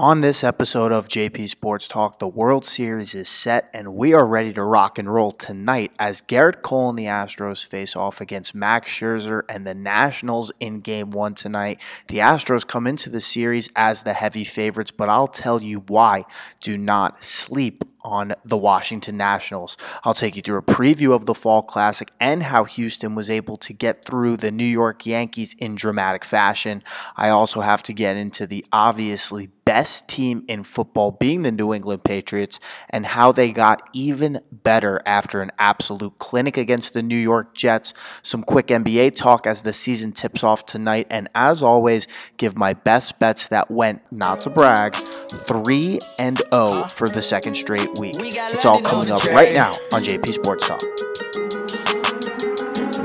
On this episode of JP Sports Talk, the World Series is set and we are ready to rock and roll tonight as Gerrit Cole and the Astros face off against Max Scherzer and the Nationals in game one tonight. The Astros come into the series as the heavy favorites, but I'll tell you why. Do not sleep on the Washington Nationals. I'll take you through a preview of the Fall Classic and how Houston was able to get through the New York Yankees in dramatic fashion. I also have to get into the obviously best team in football being the New England Patriots and how they got even better after an absolute clinic against the New York Jets. Some quick NBA talk as the season tips off tonight. And as always, give my best bets that went, not to brag, 3 and 0 for the second straight week. It's all coming up right now on JP Sports Talk.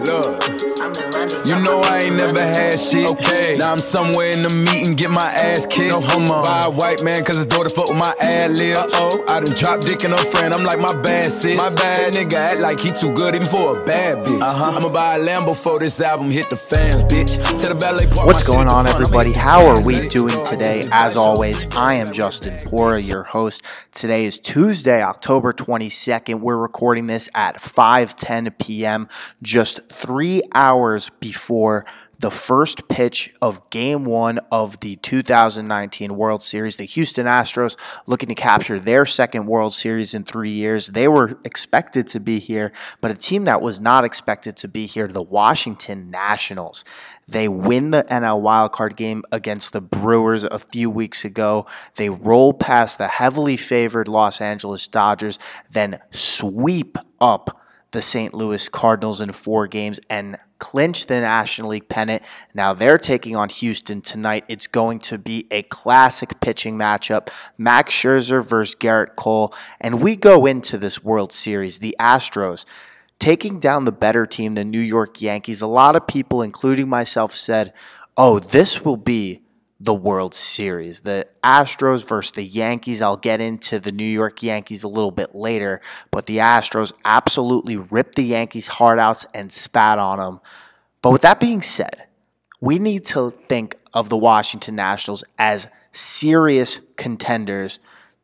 Look. You know I ain't never had shit. Okay. Now I'm somewhere in the meeting, get my ass kicked. No homo. By a white man, cause his daughter fuck with my ad lib. Uh oh. I done dropped dick in her friend. I'm like, my bad sis. My bad nigga act like he too good even for a bad bitch. Uh huh. I'ma buy a Lambo for this album, hit the fans, bitch. To the ballet park. What's going on, everybody? How are we doing today? As always, I am Justin Pora, your host. Today is Tuesday, October 22nd. We're recording this at 5:10 p.m. Just three hours before the first pitch of game one of the 2019 World Series. The Houston Astros looking to capture their second World Series in three years. They were expected to be here, but a team that was not expected to be here, the Washington Nationals. They win the NL wildcard game against the Brewers a few weeks ago. They roll past the heavily favored Los Angeles Dodgers, then sweep up the St. Louis Cardinals in four games and clinch the National League pennant. Now they're taking on Houston tonight. It's going to be a classic pitching matchup. Max Scherzer versus Gerrit Cole. And we go into this World Series, the Astros taking down the better team, the New York Yankees. A lot of people, including myself, said, oh, this will be the World Series. The Astros versus the Yankees. I'll get into the New York Yankees a little bit later, but the Astros absolutely ripped the Yankees' heart outs and spat on them. But with that being said, we need to think of the Washington Nationals as serious contenders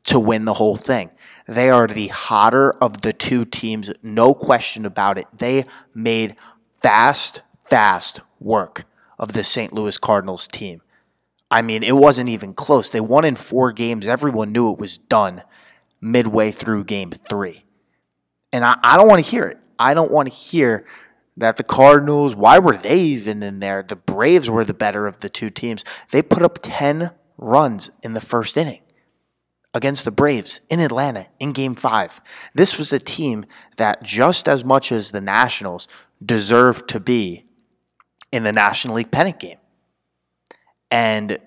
to win the whole thing. They are the hotter of the two teams, no question about it. They made fast, fast work of the St. Louis Cardinals team. I mean, it wasn't even close. They won in four games. Everyone knew it was done midway through game three. And I, I don't want to hear it. I don't want to hear that the Cardinals, why were they even in there? The Braves were the better of the two teams. They put up 10 runs in the first inning against the Braves in Atlanta in game five. This was a team that, just as much as the Nationals, deserved to be in the National League pennant game. And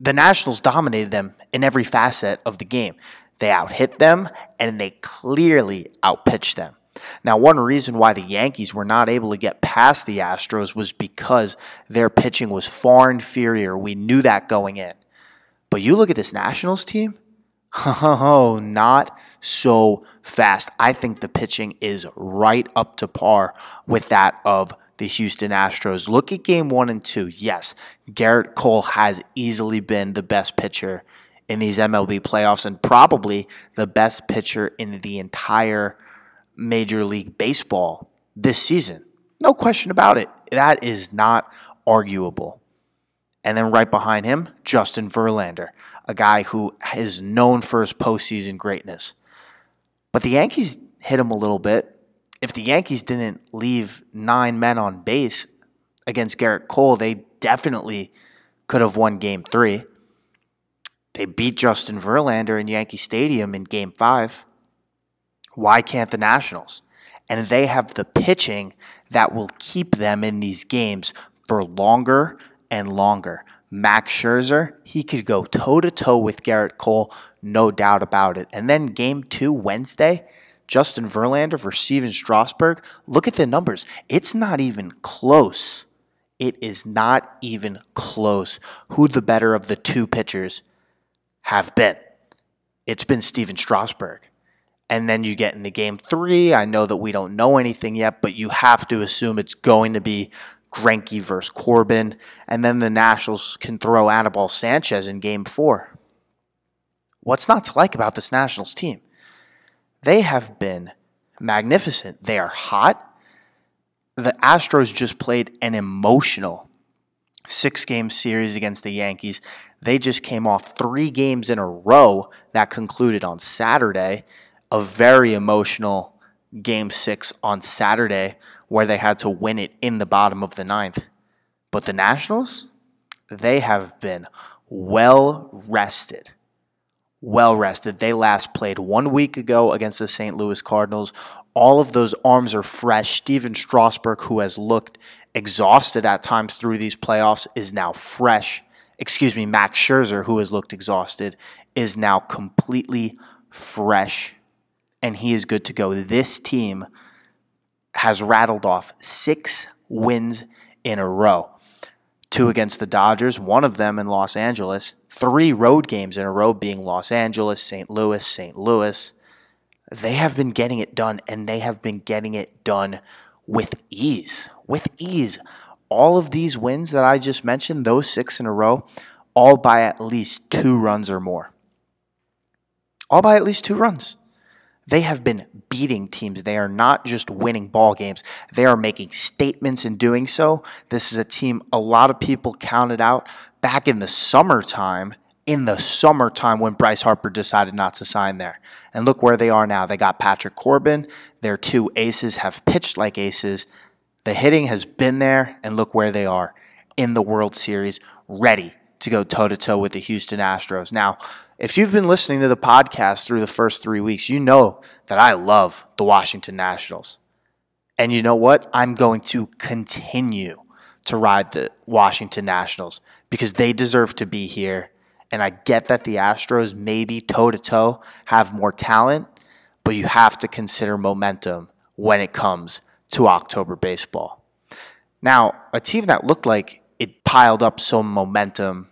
the Nationals dominated them in every facet of the game. They outhit them and they clearly outpitched them. Now, one reason why the Yankees were not able to get past the Astros was because their pitching was far inferior. We knew that going in. But you look at this Nationals team, oh, not so fast. I think the pitching is right up to par with that of the Houston Astros. Look at game one and two. Yes, Gerrit Cole has easily been the best pitcher in these MLB playoffs and probably the best pitcher in the entire Major League Baseball this season. No question about it. That is not arguable. And then right behind him, Justin Verlander, a guy who is known for his postseason greatness. But the Yankees hit him a little bit if the Yankees didn't leave nine men on base against Gerrit Cole, they definitely could have won game three. They beat Justin Verlander in Yankee Stadium in game five. Why can't the Nationals? And they have the pitching that will keep them in these games for longer and longer. Max Scherzer, he could go toe to toe with Gerrit Cole, no doubt about it. And then game two, Wednesday, Justin Verlander versus Stephen Strasburg, look at the numbers. It's not even close. It is not even close who the better of the two pitchers have been. It's been Stephen Strasburg. And then you get in the game three. I know that we don't know anything yet, but you have to assume it's going to be Greinke versus Corbin. And then the Nationals can throw Anibal Sanchez in game four. What's not to like about this Nationals team? They have been magnificent. They are hot. The Astros just played an emotional six game series against the Yankees. They just came off three games in a row that concluded on Saturday, a very emotional game six on Saturday where they had to win it in the bottom of the ninth. But the Nationals, they have been well rested. Well rested. They last played one week ago against the St. Louis Cardinals. All of those arms are fresh. Stephen Strasburg, who has looked exhausted at times through these playoffs, is now fresh. Excuse me, Max Scherzer, who has looked exhausted, is now completely fresh and he is good to go. This team has rattled off six wins in a row two against the Dodgers, one of them in Los Angeles, three road games in a row being Los Angeles, St. Louis, St. Louis. They have been getting it done, and they have been getting it done with ease. With ease. All of these wins that I just mentioned, those six in a row, all by at least two runs or more. All by at least two runs. They have been beating teams. They are not just winning ball games. They are making statements in doing so. This is a team a lot of people counted out back in the summertime, in the summertime when Bryce Harper decided not to sign there. And look where they are now. They got Patrick Corbin. Their two aces have pitched like aces. The hitting has been there, and look where they are in the World Series, ready to go toe to toe with the Houston Astros. Now, if you've been listening to the podcast through the first three weeks, you know that I love the Washington Nationals. And you know what? I'm going to continue to ride the Washington Nationals because they deserve to be here. And I get that the Astros maybe toe to toe have more talent, but you have to consider momentum when it comes to October baseball. Now, a team that looked like it piled up some momentum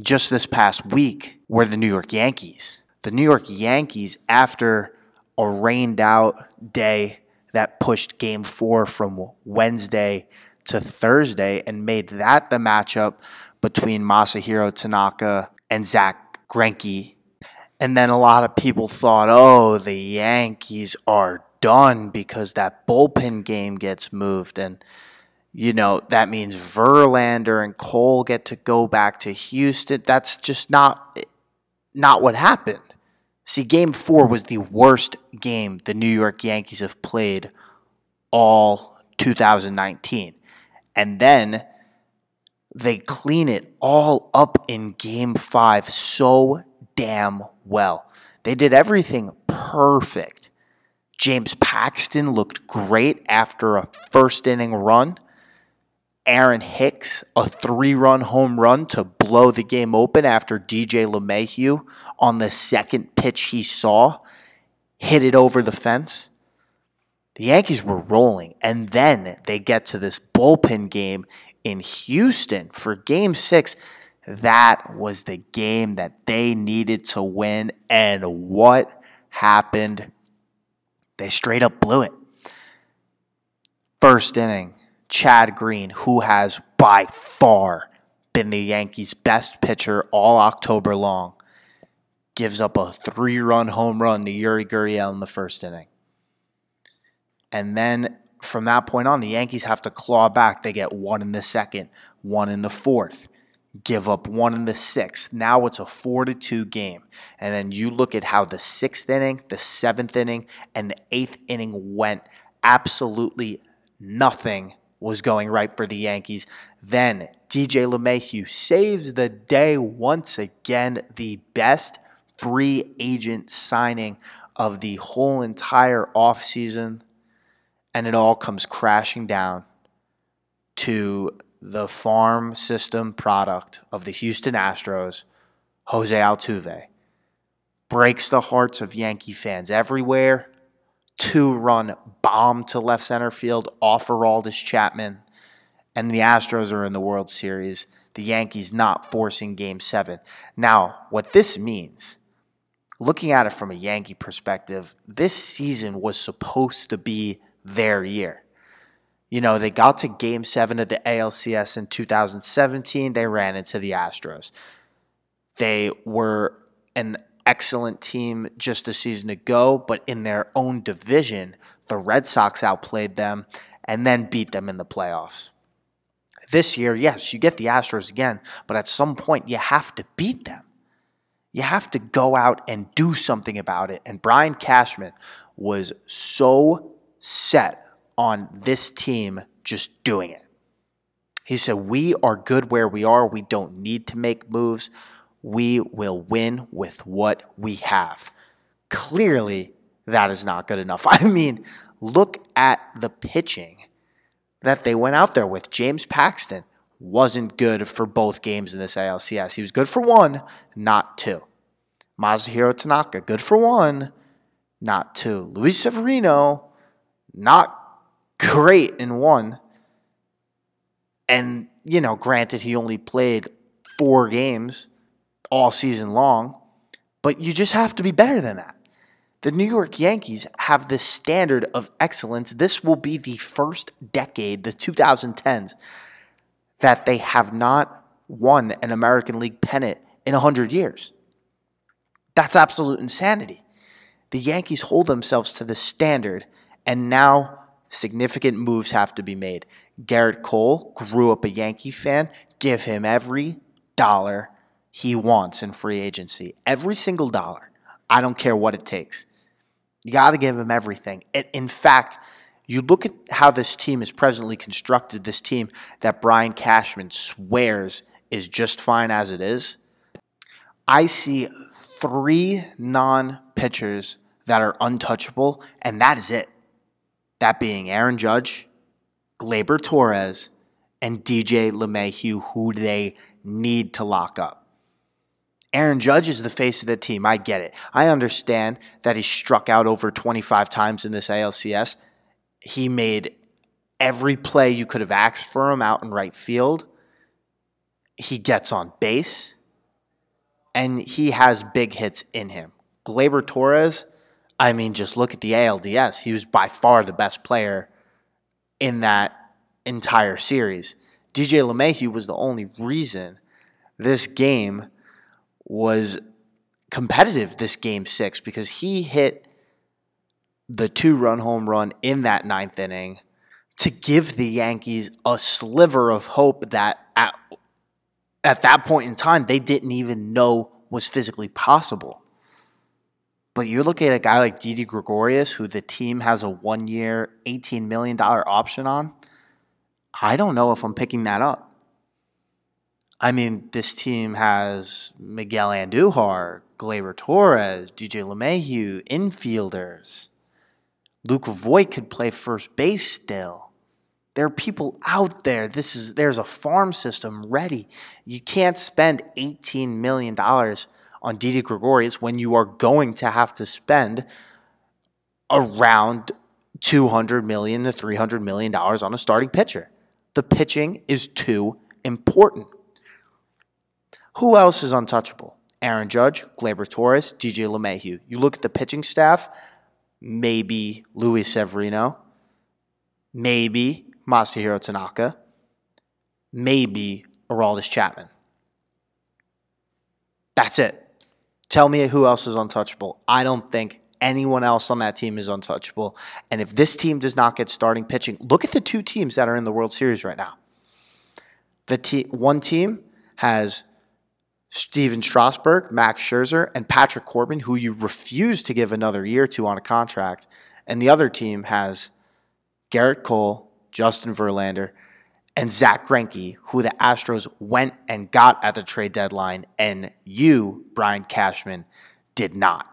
just this past week were the New York Yankees. The New York Yankees, after a rained out day that pushed game four from Wednesday to Thursday and made that the matchup between Masahiro Tanaka and Zack Greinke. And then a lot of people thought, oh, the Yankees are done because that bullpen game gets moved. And you know, that means Verlander and Cole get to go back to Houston. That's just not not what happened. See, game 4 was the worst game the New York Yankees have played all 2019. And then they clean it all up in game 5 so damn well. They did everything perfect. James Paxton looked great after a first inning run. Aaron Hicks a three run home run to blow the game open after DJ LeMahieu on the second pitch he saw hit it over the fence. The Yankees were rolling, and then they get to this bullpen game in Houston for game six. That was the game that they needed to win. And what happened? They straight up blew it. First inning, Chad Green, who has by far been the Yankees' best pitcher all October long, gives up a three run home run to Yuli Gurriel in the first inning. And then from that point on, the Yankees have to claw back. They get one in the second, one in the fourth, give up one in the sixth. Now it's a four to two game. And then you look at how the sixth inning, the seventh inning, and the eighth inning went absolutely nothing was going right for the Yankees. Then DJ LeMahieu saves the day once again, the best free agent signing of the whole entire offseason. And it all comes crashing down to the farm system product of the Houston Astros, Jose Altuve. Breaks the hearts of Yankee fans everywhere two run bomb to left center field off Aroldis Chapman, and the Astros are in the World Series. The Yankees not forcing game seven. Now, what this means, looking at it from a Yankee perspective, this season was supposed to be their year. You know, they got to game seven of the ALCS in 2017. They ran into the Astros. They were an excellent team just a season ago, but in their own division, the Red Sox outplayed them and then beat them in the playoffs. This year, yes, you get the Astros again, but at some point you have to beat them. You have to go out and do something about it. And Brian Cashman was so set on this team just doing it. He said, We are good where we are. We don't need to make moves. We will win with what we have. Clearly, that is not good enough. I mean, look at the pitching that they went out there with. James Paxton wasn't good for both games in this ALCS. He was good for one, not two. Masahiro Tanaka, good for one, not two. Luis Severino, not great in one. And, you know, granted, he only played four games all season long, but you just have to be better than that. The New York Yankees have the standard of excellence. This will be the first decade, the 2010s, that they have not won an American League pennant in 100 years. That's absolute insanity. The Yankees hold themselves to the standard, and now significant moves have to be made. Gerrit Cole grew up a Yankee fan. Give him every dollar he wants in free agency. Every single dollar. I don't care what it takes. You got to give him everything. In fact, you look at how this team is presently constructed, this team that Brian Cashman swears is just fine as it is. I see three non pitchers that are untouchable, and that is it. That being Aaron Judge, Gleyber Torres, and DJ LeMahieu, who they need to lock up. Aaron Judge is the face of the team. I get it. I understand that he struck out over 25 times in this ALCS. He made every play you could have asked for him out in right field. He gets on base and he has big hits in him. Gleyber Torres, I mean, just look at the ALDS. He was by far the best player in that entire series. DJ LeMahieu was the only reason this game was competitive this game six because he hit the two run home run in that ninth inning to give the Yankees a sliver of hope that at, at that point in time they didn't even know was physically possible. But you look at a guy like Didi Gregorius, who the team has a one year, $18 million option on. I don't know if I'm picking that up. I mean, this team has Miguel Andujar, Gleyber Torres, DJ LeMahieu, infielders. Luke Voit could play first base still. There are people out there. This is there's a farm system ready. You can't spend $18 million on Didi Gregorius when you are going to have to spend around 200 million to 300 million dollars on a starting pitcher. The pitching is too important. Who else is untouchable? Aaron Judge, Gleyber Torres, DJ LeMahieu. You look at the pitching staff, maybe Luis Severino, maybe Masahiro Tanaka, maybe Aroldis Chapman. That's it. Tell me who else is untouchable. I don't think anyone else on that team is untouchable. And if this team does not get starting pitching, look at the two teams that are in the World Series right now. The te- one team has Stephen Strasburg, Max Scherzer, and Patrick Corbin, who you refuse to give another year to on a contract. And the other team has Gerrit Cole, Justin Verlander, and Zack Greinke, who the Astros went and got at the trade deadline, and you, Brian Cashman, did not.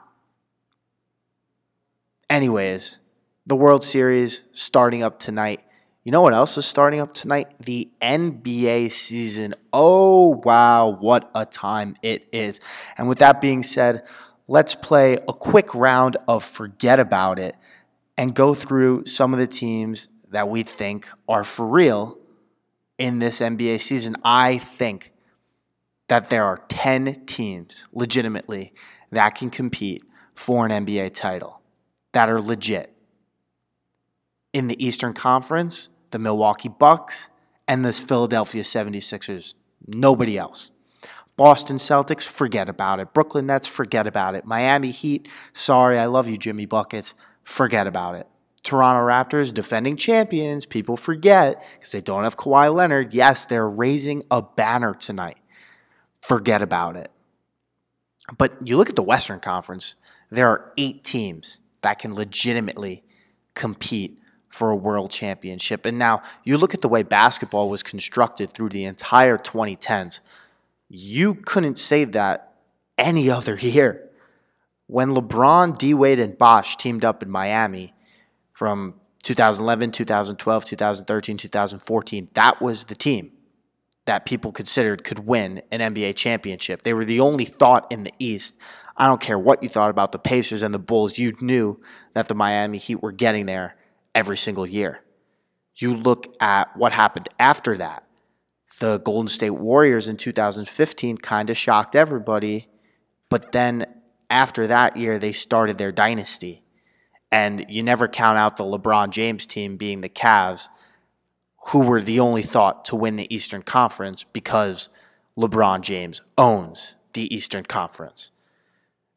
Anyways, the World Series starting up tonight. You know what else is starting up tonight? The NBA season. Oh, wow, what a time it is. And with that being said, let's play a quick round of Forget About It and go through some of the teams that we think are for real in this NBA season. I think that there are 10 teams legitimately that can compete for an NBA title that are legit. In the Eastern Conference, the Milwaukee Bucks, and the Philadelphia 76ers. Nobody else. Boston Celtics, forget about it. Brooklyn Nets, forget about it. Miami Heat, sorry, I love you, Jimmy Buckets, forget about it. Toronto Raptors, defending champions, people forget because they don't have Kawhi Leonard. Yes, they're raising a banner tonight. Forget about it. But you look at the Western Conference, there are eight teams that can legitimately compete for a world championship. And now you look at the way basketball was constructed through the entire 2010s. You couldn't say that any other year. When LeBron, D Wade, and Bosh teamed up in Miami from 2011, 2012, 2013, 2014, that was the team that people considered could win an NBA championship. They were the only thought in the East. I don't care what you thought about the Pacers and the Bulls, you knew that the Miami Heat were getting there every single year. You look at what happened after that. The Golden State Warriors in 2015 kind of shocked everybody, but then after that year, they started their dynasty. And you never count out the LeBron James team being the Cavs who were the only thought to win the Eastern Conference because LeBron James owns the Eastern Conference.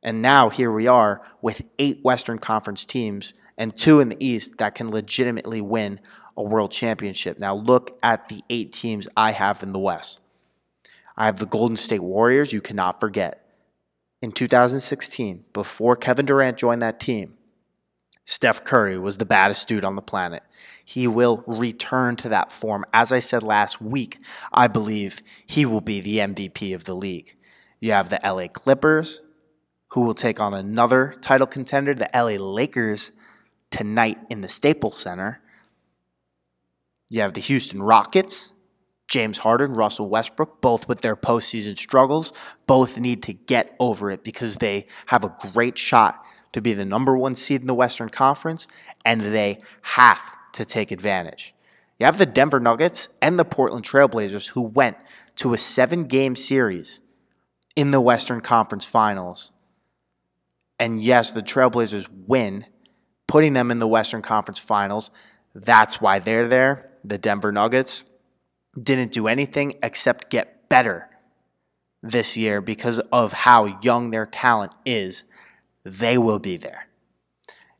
And now here we are with eight Western Conference teams and two in the East that can legitimately win a world championship. Now look at the eight teams I have in the West. I have the Golden State Warriors, you cannot forget. In 2016, before Kevin Durant joined that team, Steph Curry was the baddest dude on the planet. He will return to that form. As I said last week, I believe he will be the MVP of the league. You have the LA Clippers, who will take on another title contender, the LA Lakers, tonight in the Staples Center. You have the Houston Rockets, James Harden, Russell Westbrook, both with their postseason struggles, both need to get over it because they have a great shot to be the number one seed in the Western Conference, and they have to take advantage. You have the Denver Nuggets and the Portland Trailblazers who went to a seven game series in the Western Conference Finals. And yes, the Trailblazers win, putting them in the Western Conference Finals. That's why they're there. The Denver Nuggets didn't do anything except get better this year because of how young their talent is they will be there.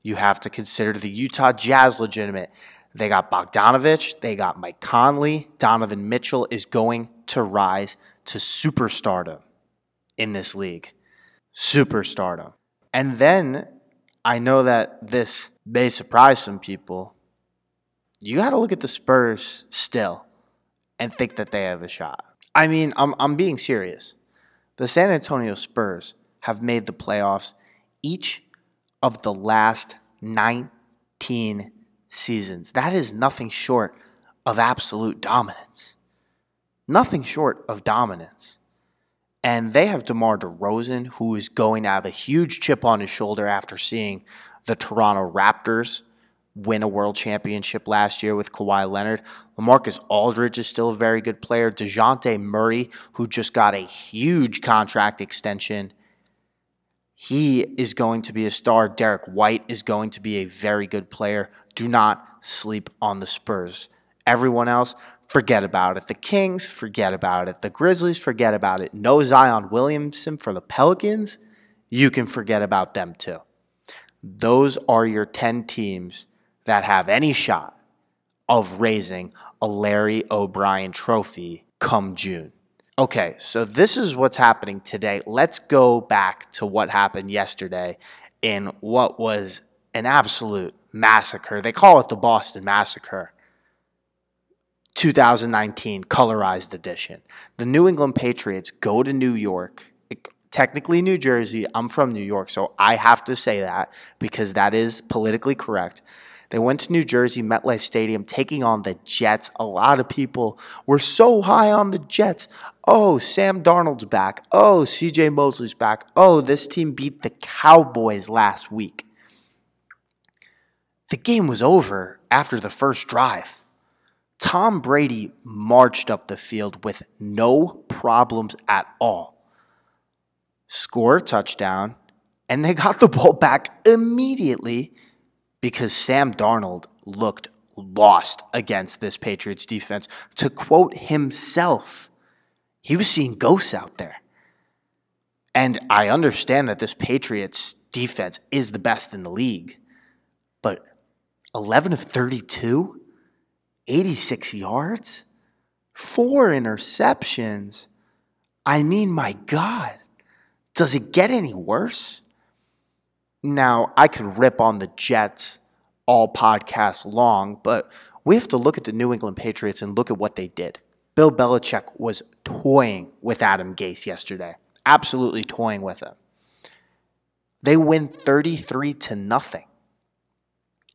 You have to consider the Utah Jazz legitimate. They got Bogdanovich, they got Mike Conley. Donovan Mitchell is going to rise to superstardom in this league. Superstardom. And then I know that this may surprise some people. You got to look at the Spurs still and think that they have a shot. I mean, I'm, I'm being serious. The San Antonio Spurs have made the playoffs each of the last 19 seasons. That is nothing short of absolute dominance. Nothing short of dominance. And they have DeMar DeRozan, who is going to have a huge chip on his shoulder after seeing the Toronto Raptors win a world championship last year with Kawhi Leonard. LaMarcus Aldridge is still a very good player. DeJounte Murray, who just got a huge contract extension he is going to be a star. Derrick White is going to be a very good player. Do not sleep on the Spurs. Everyone else, forget about it. The Kings, forget about it. The Grizzlies, forget about it. No Zion Williamson for the Pelicans, you can forget about them too. Those are your 10 teams that have any shot of raising a Larry O'Brien trophy come June. Okay, so this is what's happening today. Let's go back to what happened yesterday in what was an absolute massacre. They call it the Boston Massacre. 2019 colorized edition. The New England Patriots go to New York, technically New Jersey. I'm from New York, so I have to say that because that is politically correct. They went to New Jersey, MetLife Stadium, taking on the Jets. A lot of people were so high on the Jets. Oh, Sam Darnold's back. Oh, CJ Mosley's back. Oh, this team beat the Cowboys last week. The game was over after the first drive. Tom Brady marched up the field with no problems at all. Score a touchdown, and they got the ball back immediately because Sam Darnold looked lost against this Patriots defense. To quote himself, he was seeing ghosts out there. And I understand that this Patriots defense is the best in the league, but 11 of 32, 86 yards, four interceptions. I mean, my God, does it get any worse? Now, I could rip on the Jets all podcast long, but we have to look at the New England Patriots and look at what they did. Bill Belichick was toying with Adam Gase yesterday, absolutely toying with him. They win 33 to nothing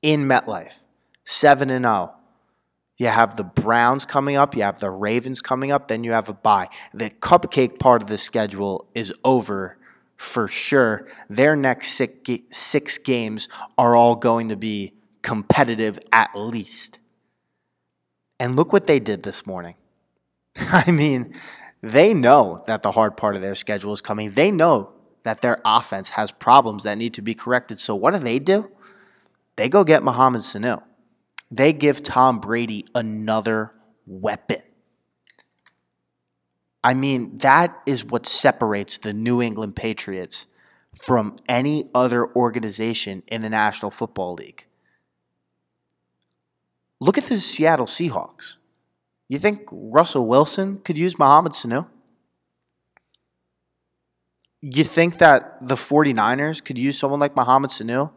in MetLife, 7 and 0. You have the Browns coming up, you have the Ravens coming up, then you have a bye. The cupcake part of the schedule is over for sure. Their next six, games are all going to be competitive at least. And look what they did this morning. I mean, they know that the hard part of their schedule is coming. They know that their offense has problems that need to be corrected. So what do they do? They go get Mohamed Sanu. They give Tom Brady another weapon. I mean, that is what separates the New England Patriots from any other organization in the National Football League. Look at the Seattle Seahawks. You think Russell Wilson could use Mohamed Sanu? You think that the 49ers could use someone like Mohamed Sanu?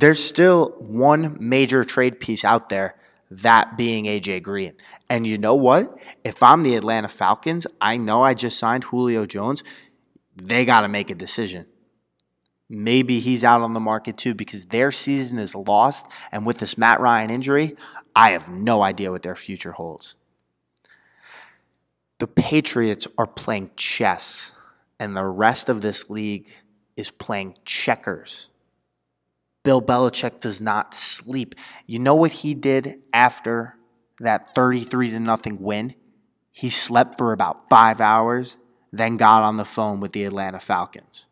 There's still one major trade piece out there, that being AJ Green. And you know what? If I'm the Atlanta Falcons, I know I just signed Julio Jones. They got to make a decision. Maybe he's out on the market too because their season is lost. And with this Matt Ryan injury, I have no idea what their future holds. The Patriots are playing chess, and the rest of this league is playing checkers. Bill Belichick does not sleep. You know what he did after that 33 to nothing win? He slept for about 5 hours, then got on the phone with the Atlanta Falcons.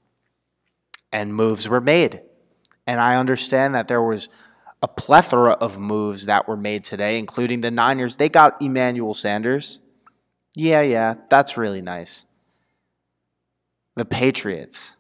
And moves were made. And I understand that there was a plethora of moves that were made today, including the Niners. They got Emmanuel Sanders. Yeah, yeah, that's really nice. The Patriots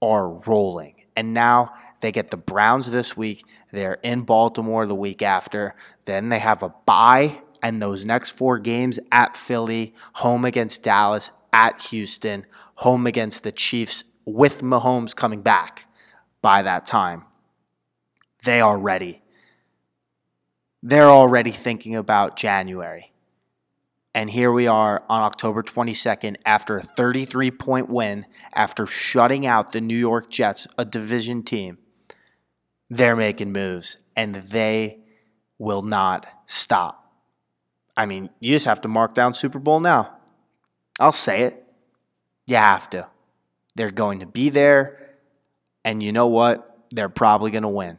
are rolling. And now they get the Browns this week. They're in Baltimore the week after. Then they have a bye and those next four games at Philly, home against Dallas, at Houston, home against the Chiefs with Mahomes coming back by that time. They are ready. They're already thinking about January. And here we are on October 22nd after a 33 point win, after shutting out the New York Jets, a division team. They're making moves and they will not stop. I mean, you just have to mark down Super Bowl now. I'll say it. You have to. They're going to be there. And you know what? They're probably going to win.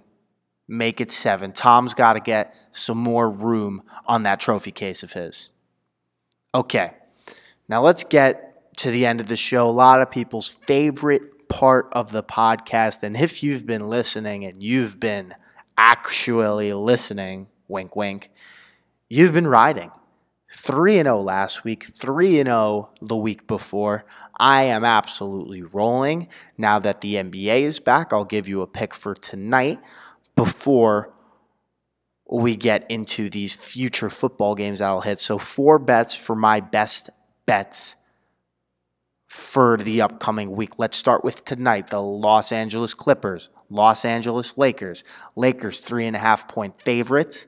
Make it seven. Tom's got to get some more room on that trophy case of his. Okay, now let's get to the end of the show. A lot of people's favorite part of the podcast. And if you've been listening and you've been actually listening, wink, wink, you've been riding. 3 0 last week, 3 0 the week before. I am absolutely rolling. Now that the NBA is back, I'll give you a pick for tonight before we get into these future football games that I'll hit. So, four bets for my best bets for the upcoming week. Let's start with tonight the Los Angeles Clippers, Los Angeles Lakers. Lakers, three and a half point favorites.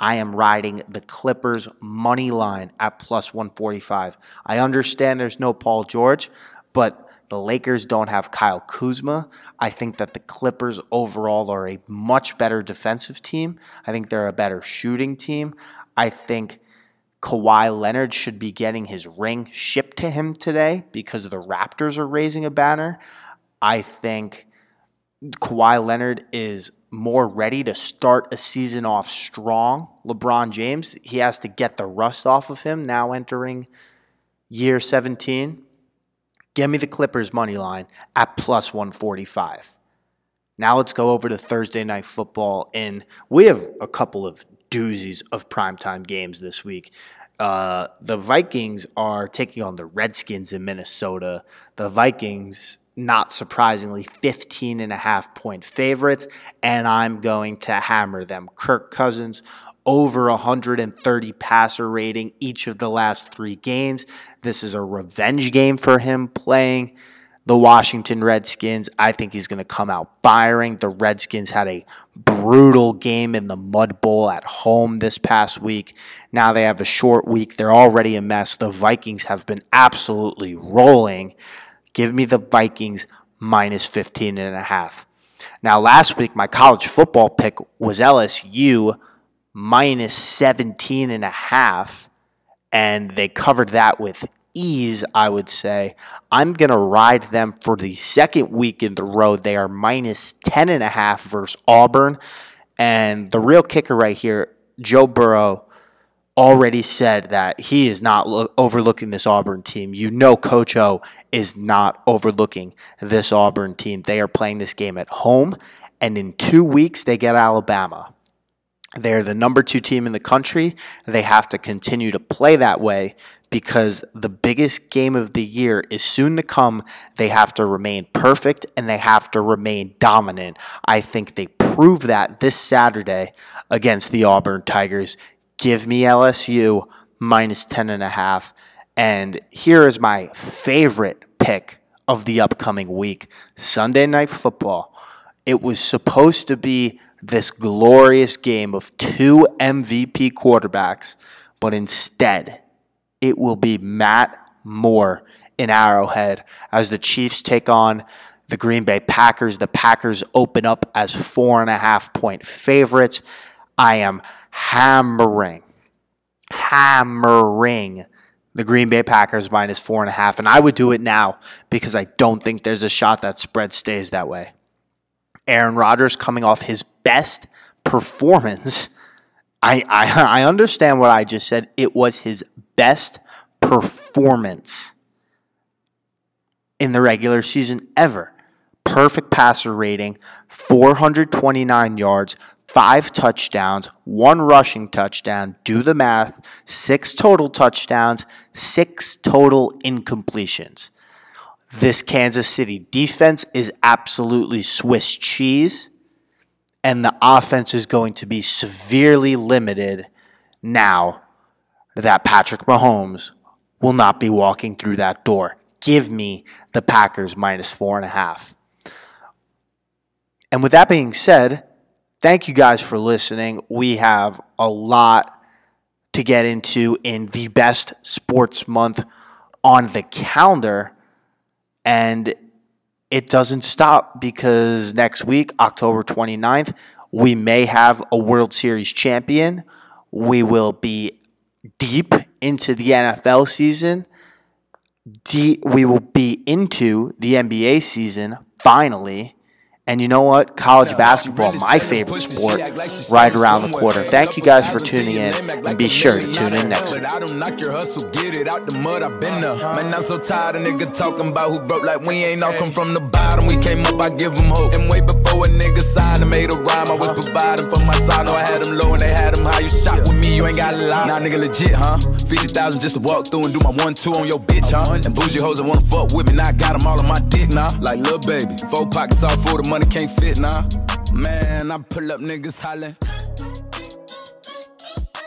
I am riding the Clippers money line at plus 145. I understand there's no Paul George, but the Lakers don't have Kyle Kuzma. I think that the Clippers overall are a much better defensive team. I think they're a better shooting team. I think Kawhi Leonard should be getting his ring shipped to him today because the Raptors are raising a banner. I think Kawhi Leonard is more ready to start a season off strong. LeBron James, he has to get the rust off of him now entering year 17. Give me the Clippers money line at plus 145. Now let's go over to Thursday night football. And we have a couple of doozies of primetime games this week. Uh, the Vikings are taking on the Redskins in Minnesota. The Vikings, not surprisingly, 15 and a half point favorites, and I'm going to hammer them. Kirk Cousins over 130 passer rating each of the last three games. This is a revenge game for him playing the Washington Redskins. I think he's going to come out firing. The Redskins had a brutal game in the Mud Bowl at home this past week. Now they have a short week. They're already a mess. The Vikings have been absolutely rolling. Give me the Vikings minus 15 and a half. Now last week my college football pick was LSU minus 17 and a half and they covered that with ease, I would say. I'm going to ride them for the second week in the row. They are minus 10 and a half versus Auburn. And the real kicker right here, Joe Burrow already said that he is not lo- overlooking this Auburn team. You know, Coach O is not overlooking this Auburn team. They are playing this game at home, and in two weeks, they get Alabama. They're the number two team in the country. They have to continue to play that way because the biggest game of the year is soon to come. They have to remain perfect and they have to remain dominant. I think they prove that this Saturday against the Auburn Tigers. Give me LSU minus 10 and a half. And here is my favorite pick of the upcoming week Sunday Night Football. It was supposed to be this glorious game of two MVP quarterbacks, but instead, it will be Matt Moore in Arrowhead as the Chiefs take on the Green Bay Packers. The Packers open up as four and a half point favorites. I am hammering, hammering the Green Bay Packers minus four and a half. And I would do it now because I don't think there's a shot that spread stays that way. Aaron Rodgers coming off his best performance. I, I, I understand what I just said. It was his best performance in the regular season ever. Perfect passer rating, 429 yards, five touchdowns, one rushing touchdown. Do the math. Six total touchdowns, six total incompletions. This Kansas City defense is absolutely Swiss cheese, and the offense is going to be severely limited now that Patrick Mahomes will not be walking through that door. Give me the Packers minus four and a half. And with that being said, thank you guys for listening. We have a lot to get into in the best sports month on the calendar. And it doesn't stop because next week, October 29th, we may have a World Series champion. We will be deep into the NFL season. Deep, we will be into the NBA season finally. And you know what? College basketball, my favorite sport, right around the corner. Thank you guys for tuning in, and be sure to tune in next week. I don't knock your hustle, get it out the mud. I've been there. Man, I'm so tired of nigga talking about who broke like we ain't all come from the bottom. We came up, I give them hope. Before a nigga signed and made a rhyme, I was providing for my side. No, I had them low and they had them high. You shot with me, you ain't got a lie. Nah, nigga, legit, huh? 50,000 just to walk through and do my one, two on your bitch, huh? And bougie hoes that wanna fuck with me, now I got them all on my dick. Nah. Like, little baby, four pockets all full, the money can't fit, nah. Man, I pull up niggas hollering.